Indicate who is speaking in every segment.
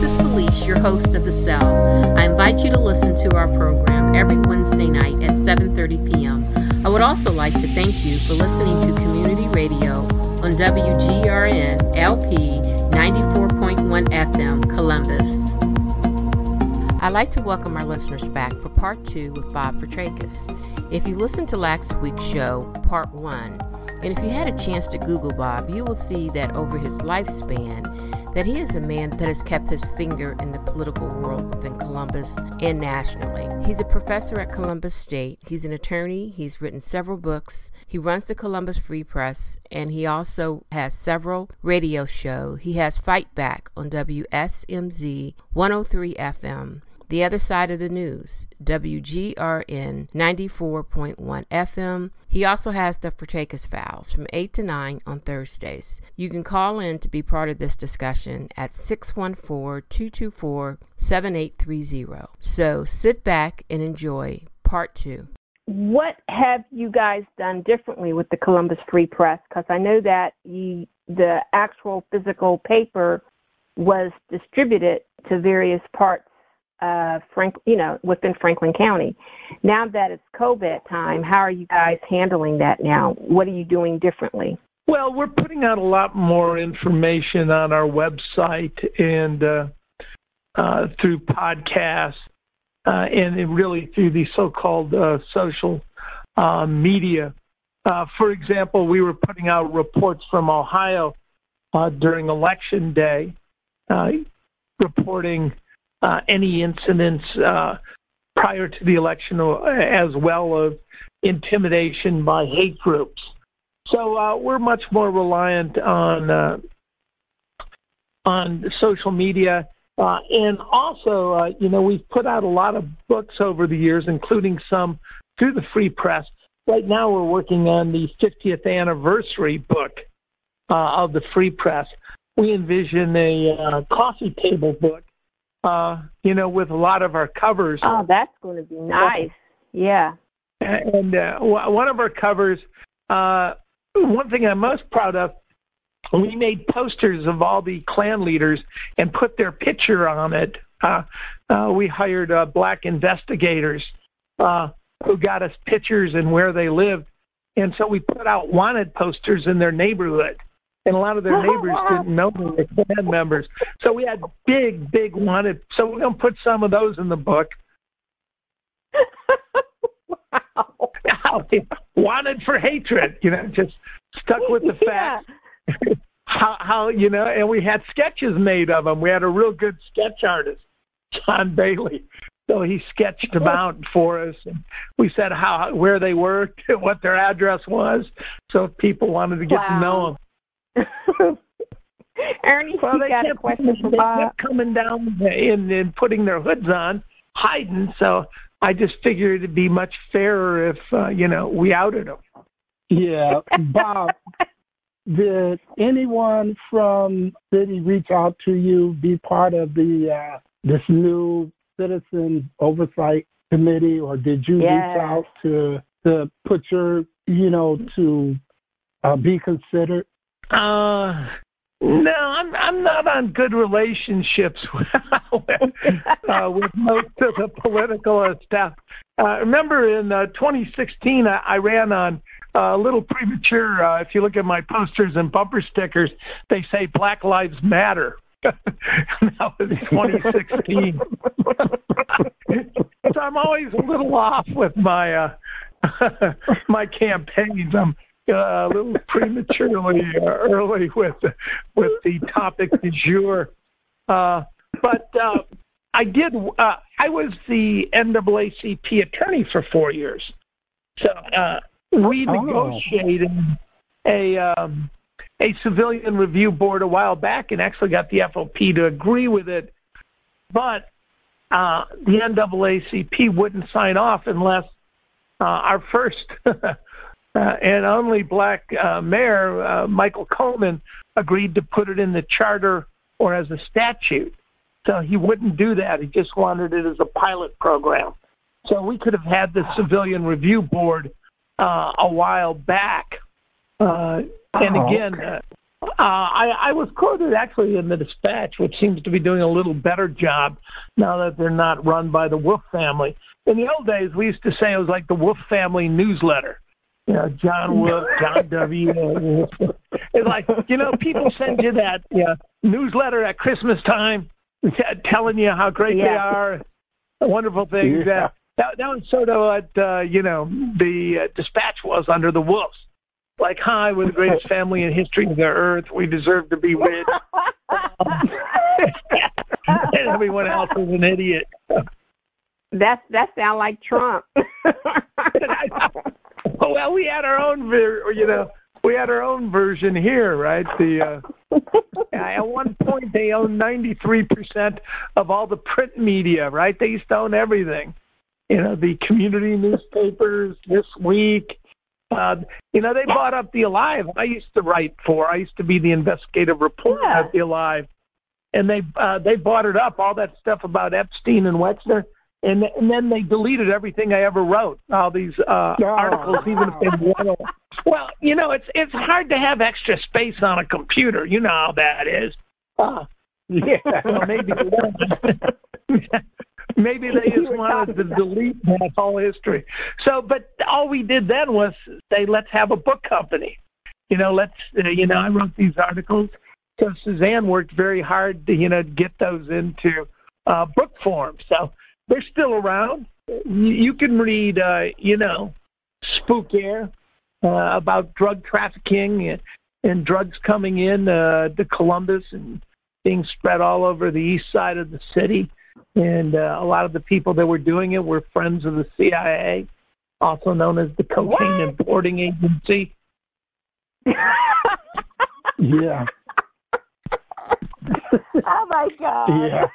Speaker 1: This is Felice, your host of The Cell. I invite you to listen to our program every Wednesday night at 7:30 p.m. I would also like to thank you for listening to Community Radio on WGRN LP 94.1 FM, Columbus. I'd like to welcome our listeners back for part two with Bob Fitrakis. If you listened to last week's show, part one, and if you had a chance to Google Bob, you will see that over his lifespan, that he is a man that has kept his finger in the political world within Columbus and nationally. He's a professor at Columbus State. He's an attorney. He's written several books. He runs the Columbus Free Press, and he also has several radio shows. He has Fight Back on WSMZ 103 FM. The Other Side of the News, WGRN 94.1 FM. He also has the Fitrakis Files from 8 to 9 on Thursdays. You can call in to be part of this discussion at 614 224 7830. So sit back and enjoy part two.
Speaker 2: What have you guys done differently with the Columbus Free Press? Because I know that you, the actual physical paper was distributed to various parts uh, Frank, you know, within Franklin County. Now that it's COVID time, how are you guys handling that now? What are you doing differently?
Speaker 3: Well, we're putting out a lot more information on our website and uh, uh, through podcasts uh, and really through the so-called uh, social uh, media. For example, we were putting out reports from Ohio during election day, reporting uh, any incidents uh, prior to the election, as well as intimidation by hate groups. So uh, we're much more reliant on uh, on social media, uh, and also, uh, you know, we've put out a lot of books over the years, including some through the Free Press. Right now, we're working on the 50th anniversary book of the Free Press. We envision a coffee table book uh, you know, with a lot of our covers.
Speaker 2: Oh, that's going to be nice. Yeah.
Speaker 3: And uh, one of our covers, uh, one thing I'm most proud of, we made posters of all the Klan leaders and put their picture on it. Uh, uh, we hired uh, black investigators uh, who got us pictures and where they lived. And so we put out wanted posters in their neighborhood and a lot of their oh, neighbors didn't know they were Klan members. So we had big, big wanted. So we're gonna put some of those in the book.
Speaker 2: wow.
Speaker 3: wanted for hatred, you know, just stuck with the facts. Yeah. how, how, you know, and we had sketches made of them. We had a real good sketch artist, John Bailey. So he sketched them out for us, and we said how where they worked, what their address was, so if people wanted to get
Speaker 2: wow.
Speaker 3: to know them.
Speaker 2: Ernie,
Speaker 3: well,
Speaker 2: you got
Speaker 3: kept,
Speaker 2: a question for Bob.
Speaker 3: They kept coming down and, and putting their hoods on, hiding. So I just figured it'd be much fairer if uh, you know we outed them.
Speaker 4: Yeah, Bob. did anyone from city reach out to you, be part of the uh, this new citizen oversight committee, or did you
Speaker 2: yes.
Speaker 4: reach out to to put your you know to uh, be considered?
Speaker 3: Uh, no, I'm I'm not on good relationships with, uh, with most of the political staff. Uh, remember in uh, 2016, I, I ran on uh, a little premature. Uh, if you look at my posters and bumper stickers, they say Black Lives Matter. that was 2016. so I'm always a little off with my uh, my campaigns. I'm a little prematurely uh, early with with the topic du jour. Uh, but uh, I did. Uh, I was the NAACP attorney for four years, so uh, we oh. negotiated a um, a civilian review board a while back, and actually got the FOP to agree with it. But uh, the NAACP wouldn't sign off unless uh, our first uh, and only black uh, mayor, uh, Michael Coleman, agreed to put it in the charter or as a statute. So he wouldn't do that. He just wanted it as a pilot program. So we could have had the civilian review board uh, a while back. Uh, and
Speaker 4: oh,
Speaker 3: again,
Speaker 4: okay.
Speaker 3: uh, I, I was quoted actually in the Dispatch, which seems to be doing a little better job now that they're not run by the Wolfe family. In the old days, we used to say it was like the Wolfe family newsletter. You know, John Wolfe, John W. it's like you know, people send you that you know, newsletter at Christmas time, telling you how great yeah. they are, wonderful things. Yeah. That, that was sort of what uh, you know the uh, dispatch was under the wolves. Like, hi, we're the greatest family in history of the earth. We deserve to be rich. and everyone else is an idiot.
Speaker 2: That that sounds like Trump.
Speaker 3: Well, we had our own, you know, we had our own version here, right? The uh, at one point they owned 93 percent of all the print media, right? They used to own everything you know, the community newspapers this week. Uh, you know, they bought up the Alive. I used to write for. I used to be the investigative reporter yeah. at the Alive, and they uh, they bought it up. All that stuff about Epstein and Wexner, and and then they deleted everything I ever wrote. All these uh, oh. articles, even if they want Well, you know, it's it's hard to have extra space on a computer. You know how that is. Uh, yeah, well, maybe Maybe they just wanted to delete that whole history. So, but all we did then was say, let's have a book company. You know, let's, uh, you know, I wrote these articles. So Suzanne worked very hard to, you know, get those into uh, book form. So they're still around. You can read, uh, you know, Spook Air uh, about drug trafficking and, and drugs coming in uh, to Columbus and being spread all over the east side of the city and uh, a lot of the people that were doing it were friends of the CIA, also known as the Cocaine what? Importing Agency.
Speaker 4: yeah.
Speaker 2: oh my god.
Speaker 4: Yeah.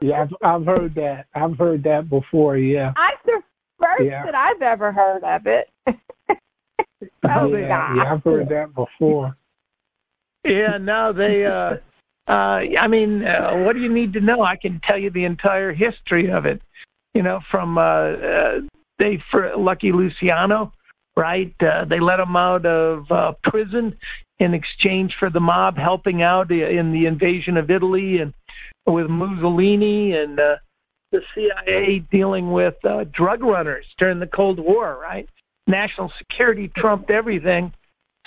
Speaker 4: Yeah, I've, I've heard that. I've heard that before. Yeah.
Speaker 2: That's the first yeah. that I've ever heard of it.
Speaker 4: oh yeah, god. Yeah, I've heard that before.
Speaker 3: Yeah, no, they uh uh, I mean, uh, what do you need to know? I can tell you the entire history of it. You know, from uh, uh, they for Lucky Luciano, right? Uh, they let him out of uh, prison in exchange for the mob helping out in the invasion of Italy and with Mussolini and uh, the CIA dealing with uh, drug runners during the Cold War, right? National security trumped everything,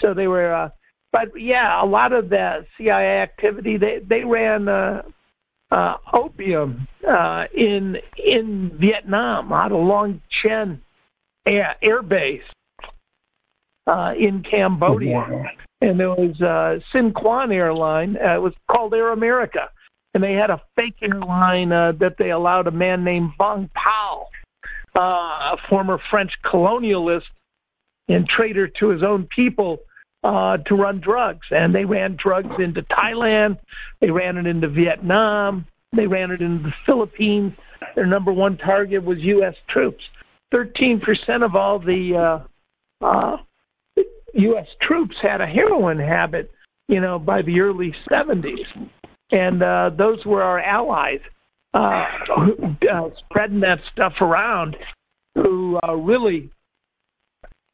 Speaker 3: so they were uh, but yeah, a lot of the CIA activity they they ran uh, uh, opium uh, in in Vietnam out of Long Chen Air, Air Base uh, in Cambodia, wow. and there was uh, Sin Quan Airline. Uh, it was called Air America, and they had a fake airline uh, that they allowed a man named Vang Pao, uh, a former French colonialist and traitor to his own people uh, to run drugs. And they ran drugs into Thailand, they ran it into Vietnam, they ran it into the Philippines. Their number one target was U.S. troops. 13% of all the uh, uh, U.S. troops had a heroin habit, you know, by the early 70s. And uh, those were our allies uh, uh, spreading that stuff around who uh, really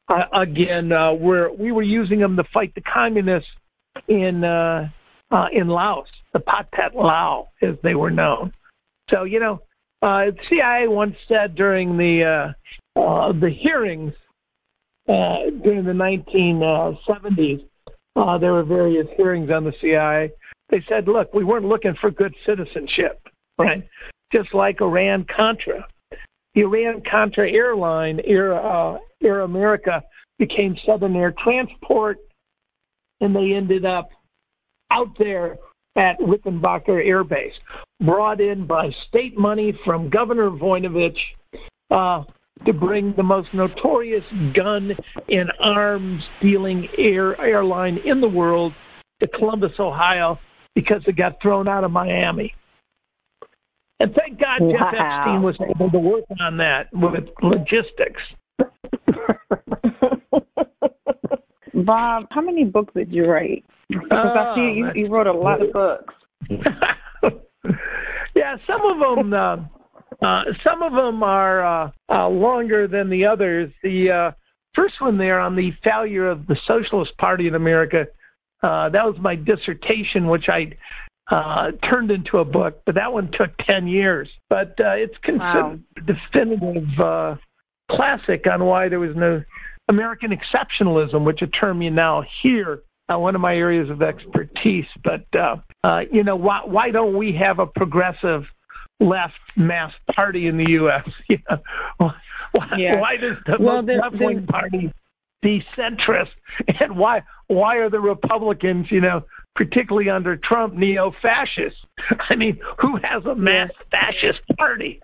Speaker 3: uh, again, uh, where we were using them to fight the communists in uh, uh, in Laos, the Pathet Lao, as they were known. So you know, uh, CIA once said during the uh, uh, the hearings uh, during the 1970s, uh, there were various hearings on the CIA. They said, look, we weren't looking for good citizenship, right? Just like Iran Contra. The Iran Contra airline, Air, uh, Air America became Southern Air Transport, and they ended up out there at Rickenbacker Air Base, brought in by state money from Governor Voinovich uh, to bring the most notorious gun and arms dealing air airline in the world to Columbus, Ohio, because it got thrown out of Miami. And thank God wow. Jeff Epstein was able to work on that with logistics.
Speaker 5: Bob, how many books did you write? Because I see you, you wrote a lot of books.
Speaker 3: yeah, some of them. Uh, uh, some of them are uh, uh, longer than the others. The uh, first one there on the failure of the Socialist Party in America Uh, that was my dissertation, which I uh, turned into a book, but that one took 10 years. But uh, it's considered wow. definitive uh, classic on why there was no American exceptionalism, which a term you now hear. Uh, one of my areas of expertise, but uh, uh, you know why why don't we have a progressive left mass party in the U.S.? You know, why, yeah. why does the well, left wing party be centrist, and why why are the Republicans, you know, particularly under Trump, neo fascist? I mean, who has a mass fascist party?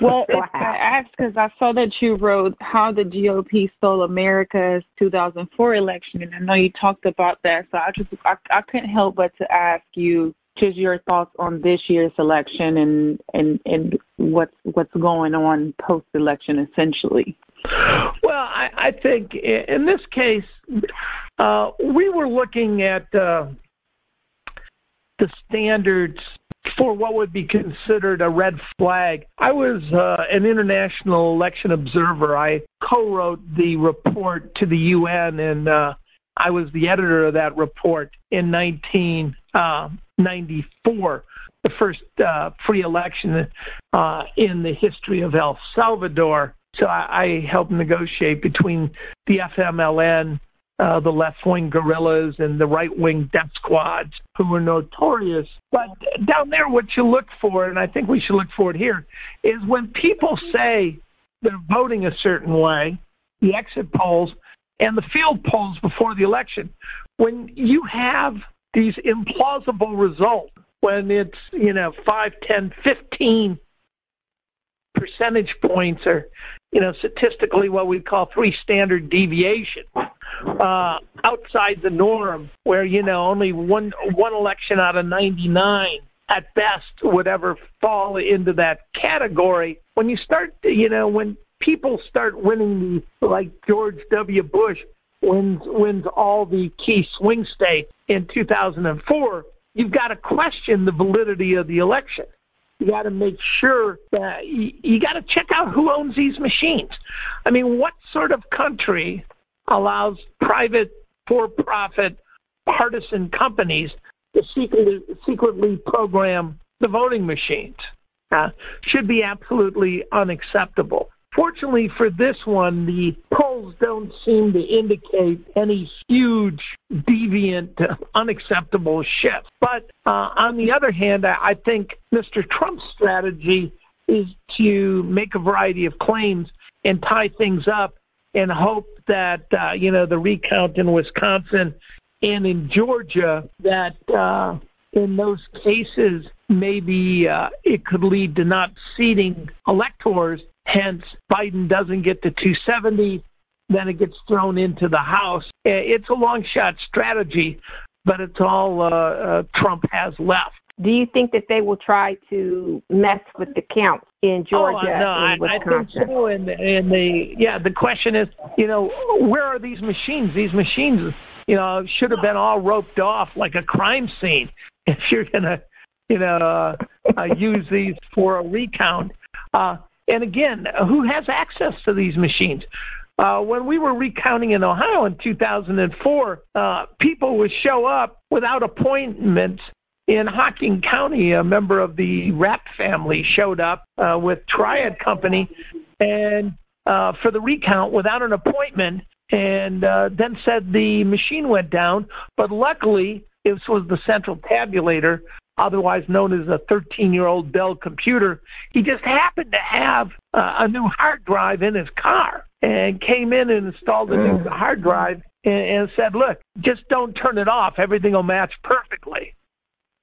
Speaker 5: Well, wow. I asked because I saw that you wrote how the GOP stole America's 2004 election, and I know you talked about that. So I just I, I couldn't help but to ask you just your thoughts on this year's election and and and what's what's going on post election, essentially.
Speaker 3: Well, I, I think in this case, uh, we were looking at uh, the standards for what would be considered a red flag. I was uh, an international election observer. I co wrote the report to the UN, and uh, I was the editor of that report in 1994, uh, the first uh, free election uh, in the history of El Salvador. So I, I helped negotiate between the FMLN uh, the left wing guerrillas and the right wing death squads who were notorious. But down there, what you look for, and I think we should look for it here, is when people say they're voting a certain way, the exit polls and the field polls before the election, when you have these implausible results, when it's, you know, 5, 10, 15 percentage points or you know, statistically what we call three standard deviation uh, outside the norm, where you know only one one election out of 99 at best would ever fall into that category. When you start, you know, when people start winning the like George W. Bush wins wins all the key swing states in 2004, you've got to question the validity of the election you got to make sure that you, you got to check out who owns these machines. I mean, what sort of country allows private, for-profit, partisan companies to secretly, secretly program the voting machines? Uh, should be absolutely unacceptable. Fortunately for this one, the polls don't seem to indicate any huge, deviant, unacceptable shift. But uh, on the other hand, I think Mr. Trump's strategy is to make a variety of claims and tie things up and hope that, uh, you know, the recount in Wisconsin and in Georgia, that uh, in those cases, maybe uh, it could lead to not seating electors Hence, Biden doesn't get to 270, then it gets thrown into the House. It's a long shot strategy, but it's all uh, uh, Trump has left.
Speaker 2: Do you think that they will try to mess with the count in Georgia oh, no?
Speaker 3: I, I think so. And, and the yeah, the question is, you know, where are these machines? These machines, you know, should have been all roped off like a crime scene. If you're gonna, you know, uh, uh, use these for a recount, uh, and again, who has access to these machines? Uh, when we were recounting in Ohio in 2004, uh, people would show up without appointments. In Hocking County, a member of the Rapp family showed up uh, with Triad Company and uh, for the recount without an appointment, and uh, then said the machine went down. But luckily, this was the central tabulator otherwise known as a 13 year old Dell computer. He just happened to have uh, a new hard drive in his car and came in and installed a new mm. hard drive and, and said, Look, just don't turn it off. Everything will match perfectly.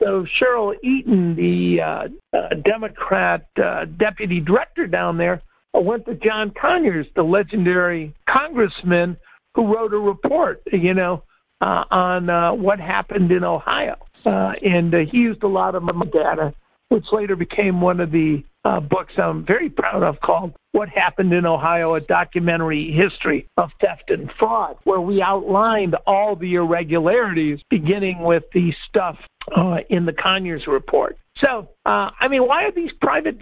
Speaker 3: So Sherole Eaton, the uh, uh, Democrat uh, deputy director down there, uh, went to John Conyers, the legendary congressman who wrote a report, you know, uh, on uh, what happened in Ohio uh, and uh, he used a lot of my data, which later became one of the uh, books I'm very proud of called What Happened in Ohio, a documentary history of theft and fraud, where we outlined all the irregularities, beginning with the stuff uh, in the Conyers report. So, uh, I mean, why are these private?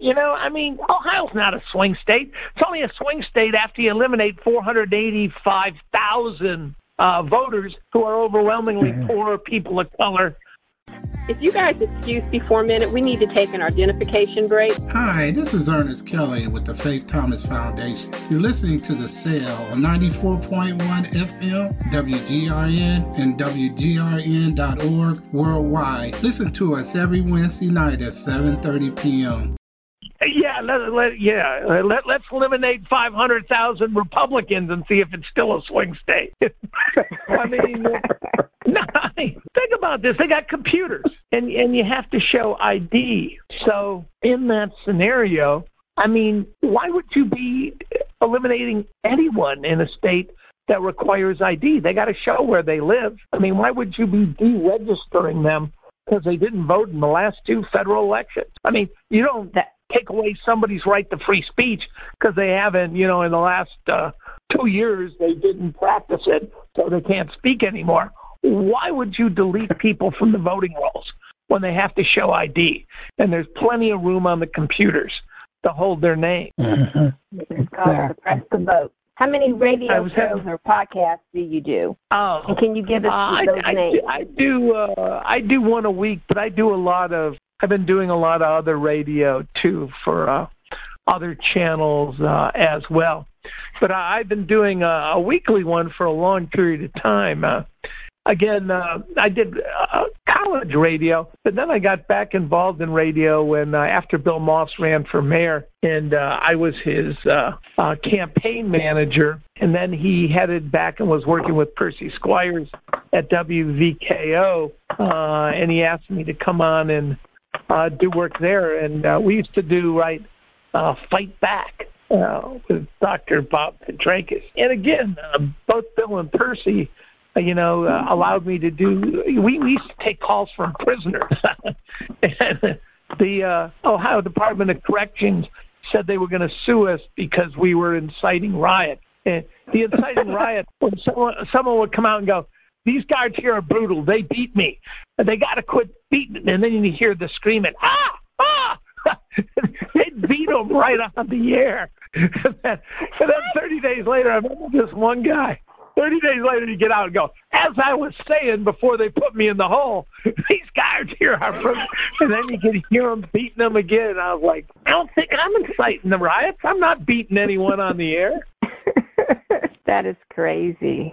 Speaker 3: You know, I mean, Ohio's not a swing state. It's only a swing state after you eliminate 485,000 uh, voters who are overwhelmingly poor people of color
Speaker 6: if you guys excuse me for a minute, we need to take an identification break.
Speaker 7: Hi, this is Ernest Kelly with the Faith Thomas Foundation. You're listening to The Cell on 94.1 FM, WGRN, and WGRN.org worldwide. Listen to us every Wednesday night at 7.30 p.m.
Speaker 3: Let, let, yeah. Uh, let, let's eliminate 500,000 Republicans and see if it's still a swing state. I mean, uh, no, think about this. They got computers, and and you have to show ID. So in that scenario, I mean, why would you be eliminating anyone in a state that requires ID? They got to show where they live. I mean, why would you be deregistering them because they didn't vote in the last two federal elections? I mean, you don't take away somebody's right to free speech because they haven't, you know, in the last uh, two years they didn't practice it, so they can't speak anymore why would you delete people from the voting rolls when they have to show ID? And there's plenty of room on the computers to hold their name.
Speaker 2: Mm-hmm. It's called the press to vote. How many radio shows having, or podcasts do you do?
Speaker 3: Oh,
Speaker 2: and can you give us uh, those
Speaker 3: I,
Speaker 2: names?
Speaker 3: I, I do. Uh, I do one a week, but I do a lot of. I've been doing a lot of other radio too for uh, other channels uh, as well. But I, I've been doing a, a weekly one for a long period of time. Uh, again, uh, I did uh, college radio, but then I got back involved in radio when uh, after Bill Moss ran for mayor, and uh, I was his uh, uh, campaign manager. And then he headed back and was working with Percy Squires at WVKO, uh, and he asked me to come on and uh, do work there. And uh, we used to do right uh, fight back. Uh, with Dr. Bob Fitrakis. And again, uh, both Bill and Percy you know, uh, allowed me to do. We, we used to take calls from prisoners. and the uh, Ohio Department of Corrections said they were going to sue us because we were inciting riot. And the inciting riot, when someone someone would come out and go, "These guards here are brutal. They beat me. And they got to quit beating." And then you hear the screaming, "Ah, ah!" They'd beat them right on the air. and, then, and then 30 days later, I remember this one guy 30 days later, you get out and go, as I was saying before they put me in the hole, these guys here are from, and then you can hear them beating them again. I was like, I don't think I'm inciting the riots. I'm not beating anyone on the air.
Speaker 2: that is crazy.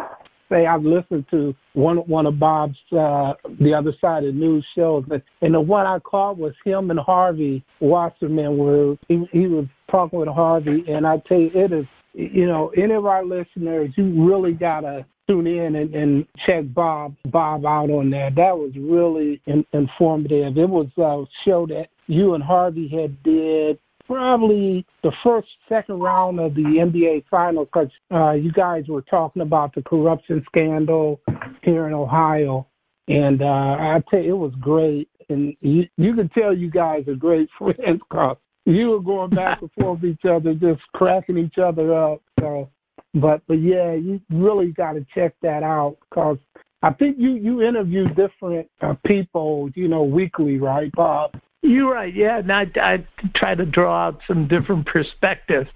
Speaker 4: Say I've listened to one one of Bob's uh the other side of news shows, and the one I caught was him and Harvey Wasserman, where he, he was talking with Harvey, and I tell you, it is you know, any of our listeners, you really gotta tune in and, and check Bob Bob out on that. That was really in, informative. It was a show that you and Harvey had did probably the first second round of the NBA Finals because uh, you guys were talking about the corruption scandal here in Ohio, and uh, I tell you, it was great. And you, you can tell you guys are great friends because you were going back and forth with each other, just cracking each other up. So, but but yeah, you really got to check that out because I think you you interview different uh, people, you know, weekly, right, Bob?
Speaker 3: You're right. Yeah, and I, I try to draw out some different perspectives.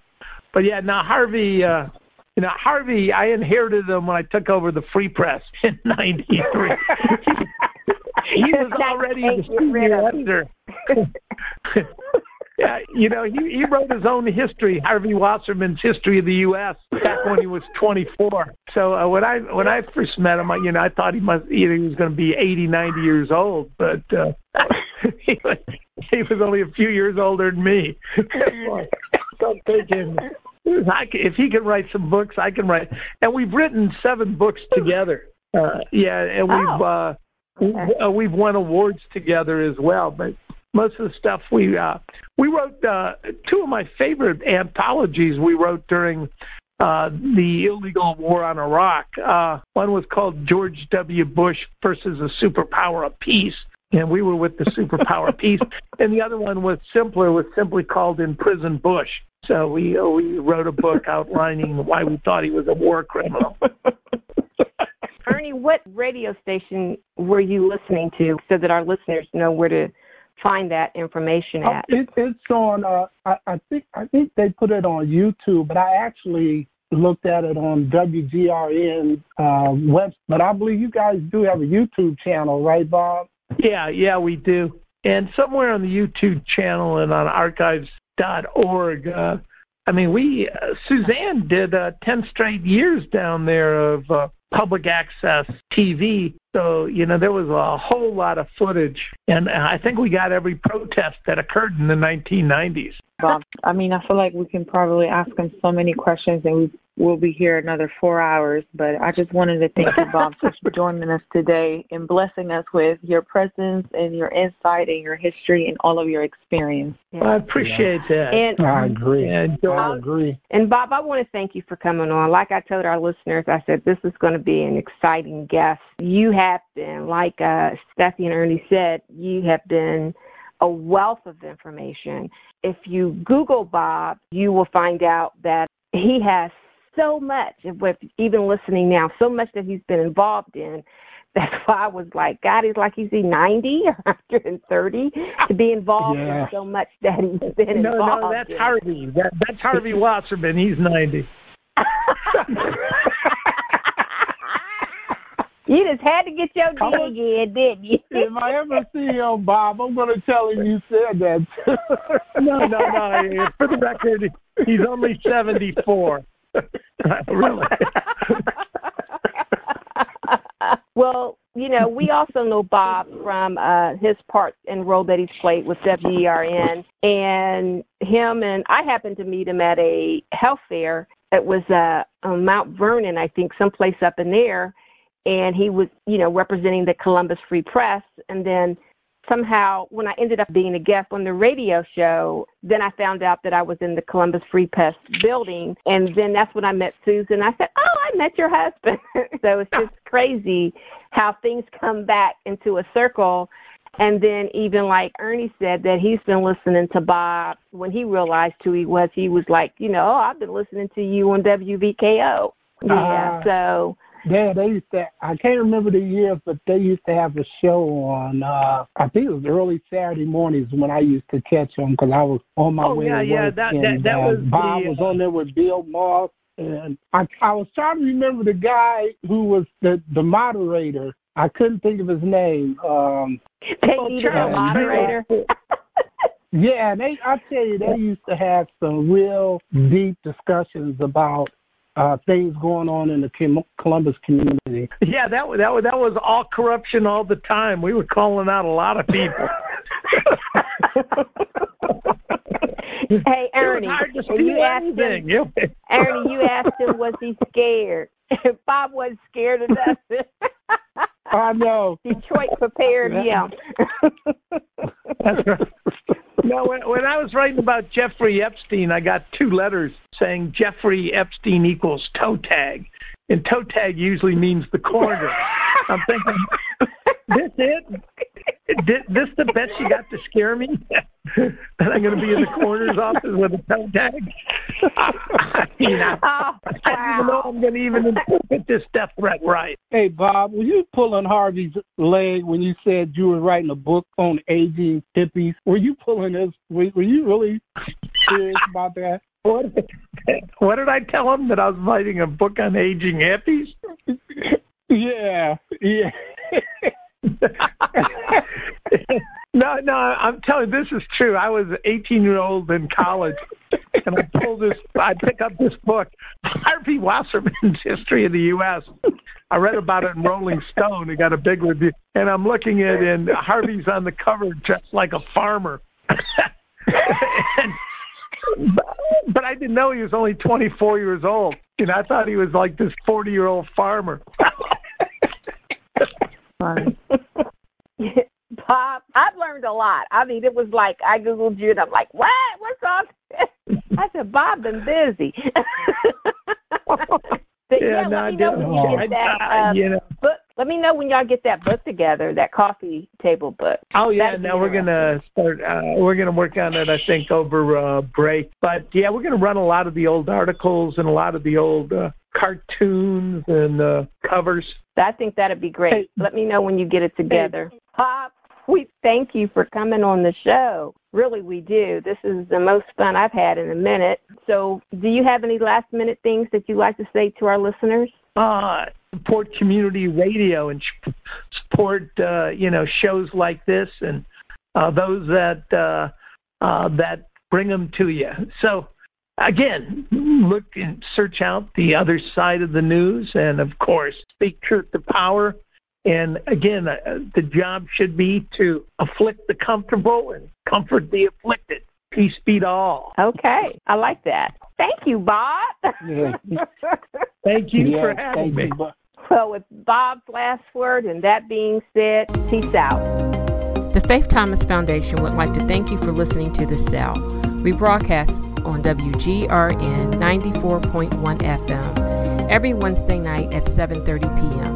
Speaker 3: But yeah, now Harvey, uh, you know, Harvey, I inherited him when I took over the Free Press in '93. he was already the senior editor. Yeah, you know, he he wrote his own history, Harvey Wasserman's history of the U.S. back when he was 24. So uh, when I when I first met him, I, you know, I thought he must either he was going to be 80, 90 years old, but uh, he was he was only a few years older than me. Don't take him. I, if he can write some books, I can write. And we've written seven books together. Uh, yeah, and we've
Speaker 2: oh.
Speaker 3: uh, we've, uh, we've won awards together as well. But most of the stuff we uh, we wrote uh, two of my favorite anthologies we wrote during uh, the illegal war on Iraq. Uh, one was called George W. Bush versus a superpower of peace, and we were with the superpower of peace. And the other one was simpler, was simply called Imprison Bush. So we uh, we wrote a book outlining why we thought he was a war criminal.
Speaker 2: Ernie, what radio station were you listening to so that our listeners know where to find that information
Speaker 4: oh,
Speaker 2: at?
Speaker 4: It, it's on. Uh, I, I think I think they put it on YouTube, but I actually looked at it on WGRN uh, web, but I believe you guys do have a YouTube channel, right, Bob?
Speaker 3: Yeah, yeah, we do. And somewhere on the YouTube channel and on archives.org, uh, I mean, we uh, Suzanne did uh, ten straight years down there of uh, public access TV. So you know there was a whole lot of footage, and uh, I think we got every protest that occurred in the 1990s.
Speaker 5: Bob, I mean, I feel like we can probably ask him so many questions, and we we'll be here another four hours. But I just wanted to thank you, Bob, for joining us today and blessing us with your presence and your insight and your history and all of your experience.
Speaker 3: Well, I appreciate
Speaker 4: yeah.
Speaker 3: that.
Speaker 2: And
Speaker 4: I agree.
Speaker 3: And uh,
Speaker 4: I agree.
Speaker 2: And Bob, I want to thank you for coming on. Like I told our listeners, I said this is going to be an exciting guest. You have been, like uh, Steffi and Ernie said, you have been a wealth of information. If you Google Bob, you will find out that he has so much, with even listening now, so much that he's been involved in. That's why I was like, God, he's like, he's he 90 or 130 to be involved
Speaker 4: Yeah.
Speaker 2: in so much that he's been
Speaker 3: no,
Speaker 2: involved
Speaker 3: No, no, that's
Speaker 2: in.
Speaker 3: Harvey. That, that's Harvey Wasserman. He's 90.
Speaker 2: you just had to get your dig in, didn't you?
Speaker 4: If I ever see him, Bob, I'm going to tell him you said that.
Speaker 3: No, no, no. For the record, he's only 74. really?
Speaker 2: well, you know, we also know Bob from uh, his part and role that he's played with WGRN, and him and I happened to meet him at a health fair. It was uh, on Mount Vernon, I think, someplace up in there, and he was, you know, representing the Columbus Free Press, and then somehow when I ended up being a guest on the radio show, then I found out that I was in the Columbus Free Press building. And then that's when I met Susan. I said, Oh, I met your husband. so it's just crazy how things come back into a circle. And then even like Ernie said that he's been listening to Bob when he realized who he was, he was like, you know, oh, I've been listening to you on WVKO. Yeah.
Speaker 4: Ah.
Speaker 2: so
Speaker 4: Yeah, they used to. I can't remember the years, but they used to have a show on. uh I think it was early Saturday mornings when I used to catch them because I was on my
Speaker 3: Oh,
Speaker 4: way
Speaker 3: yeah,
Speaker 4: to
Speaker 3: yeah,
Speaker 4: work.
Speaker 3: that-
Speaker 4: and,
Speaker 3: that- that
Speaker 4: uh,
Speaker 3: was
Speaker 4: Bob
Speaker 3: the,
Speaker 4: was on there with Bill Moss, and I I was trying to remember the guy who was the the moderator. I couldn't think of his name. Um
Speaker 2: Peggy, the
Speaker 3: Charlie,
Speaker 2: moderator.
Speaker 4: Yeah, they I tell you, they used to have some real deep discussions about uh things going on in the Columbus community.
Speaker 3: Yeah, that was, that was that was all corruption all the time. We were calling out a lot of people.
Speaker 2: hey,
Speaker 3: It was
Speaker 2: Ernie,
Speaker 3: hard to
Speaker 2: you asked him.
Speaker 3: You-
Speaker 2: Ernie, you asked him was he scared. Bob wasn't scared of nothing.
Speaker 4: I know.
Speaker 2: Detroit prepared him.
Speaker 3: That's right. No, when, when I was writing about Jeffrey Epstein, I got two letters saying Jeffrey Epstein equals toe tag, and toe tag usually means the corner. I'm thinking, this it? This, this the best you got to scare me? that I'm going to be in the coroner's office with a toe tag? I mean, I,
Speaker 2: oh,
Speaker 3: I don't even know
Speaker 2: wow.
Speaker 3: I'm going to even interpret this death threat right.
Speaker 4: Hey Bob, were you pulling Harvey's leg when you said you were writing a book on aging hippies? Were you pulling this? Were, were you really serious about that?
Speaker 3: What, what did I tell him that I was writing a book on aging hippies?
Speaker 4: Yeah, yeah.
Speaker 3: no, no, I'm telling you, this is true. I was 18 year old in college, and I pulled this. I pick up this book, Harvey Wasserman's History of the U.S. I read about it in Rolling Stone. It got a big review, and I'm looking at it, and Harvey's on the cover dressed like a farmer. and, but, I didn't know he was only 24 years old. You know, I thought he was like this 40 year old farmer.
Speaker 5: Funny.
Speaker 2: Bob, I've learned a lot. I mean, it was like I googled you, and I'm like, "What? What's all this?" I said, "Bob been busy." But yeah,
Speaker 3: no,
Speaker 2: let
Speaker 3: I
Speaker 2: me know when you get that
Speaker 3: I-
Speaker 2: uh,
Speaker 3: you know.
Speaker 2: book. Let me know when y'all get that book together, that coffee table book.
Speaker 3: Oh yeah,
Speaker 2: That'd
Speaker 3: now we're gonna start. Uh, we're gonna work on it. I think over uh, break. But yeah, we're gonna run a lot of the old articles and a lot of the old uh, cartoons and uh, covers.
Speaker 2: I think that'd be great.
Speaker 4: Hey.
Speaker 2: Let me know when you get it together. Bob, we thank you for coming on the show. Really, we do. This is the most fun I've had in a minute. So, do you have any last minute things that you'd like to say to our listeners?
Speaker 3: Uh, support community radio and support, uh, you know, shows like this and uh, those that uh, uh, that bring them to you. So, again, look and search out the other side of the news, and of course, speak truth to power. And again, uh, the job should be to afflict the comfortable and comfort the afflicted. Peace be to all.
Speaker 2: Okay, I like that. Thank you, Bob.
Speaker 3: thank you yeah, for having me. You,
Speaker 2: well, with Bob's last word, and that being said, peace out.
Speaker 1: The Faith Thomas Foundation would like to thank you for listening to The Cell. We broadcast on WGRN 94.1 FM every Wednesday night at 7:30 p.m.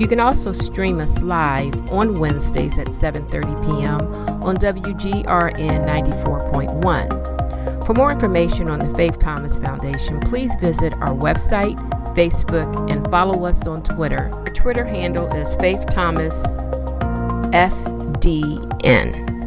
Speaker 1: You can also stream us live on Wednesdays at 7:30 p.m. on WGRN 94.1. For more information on the Faith Thomas Foundation, please visit our website, Facebook, and follow us on Twitter. Our Twitter handle is Faith Thomas FDN.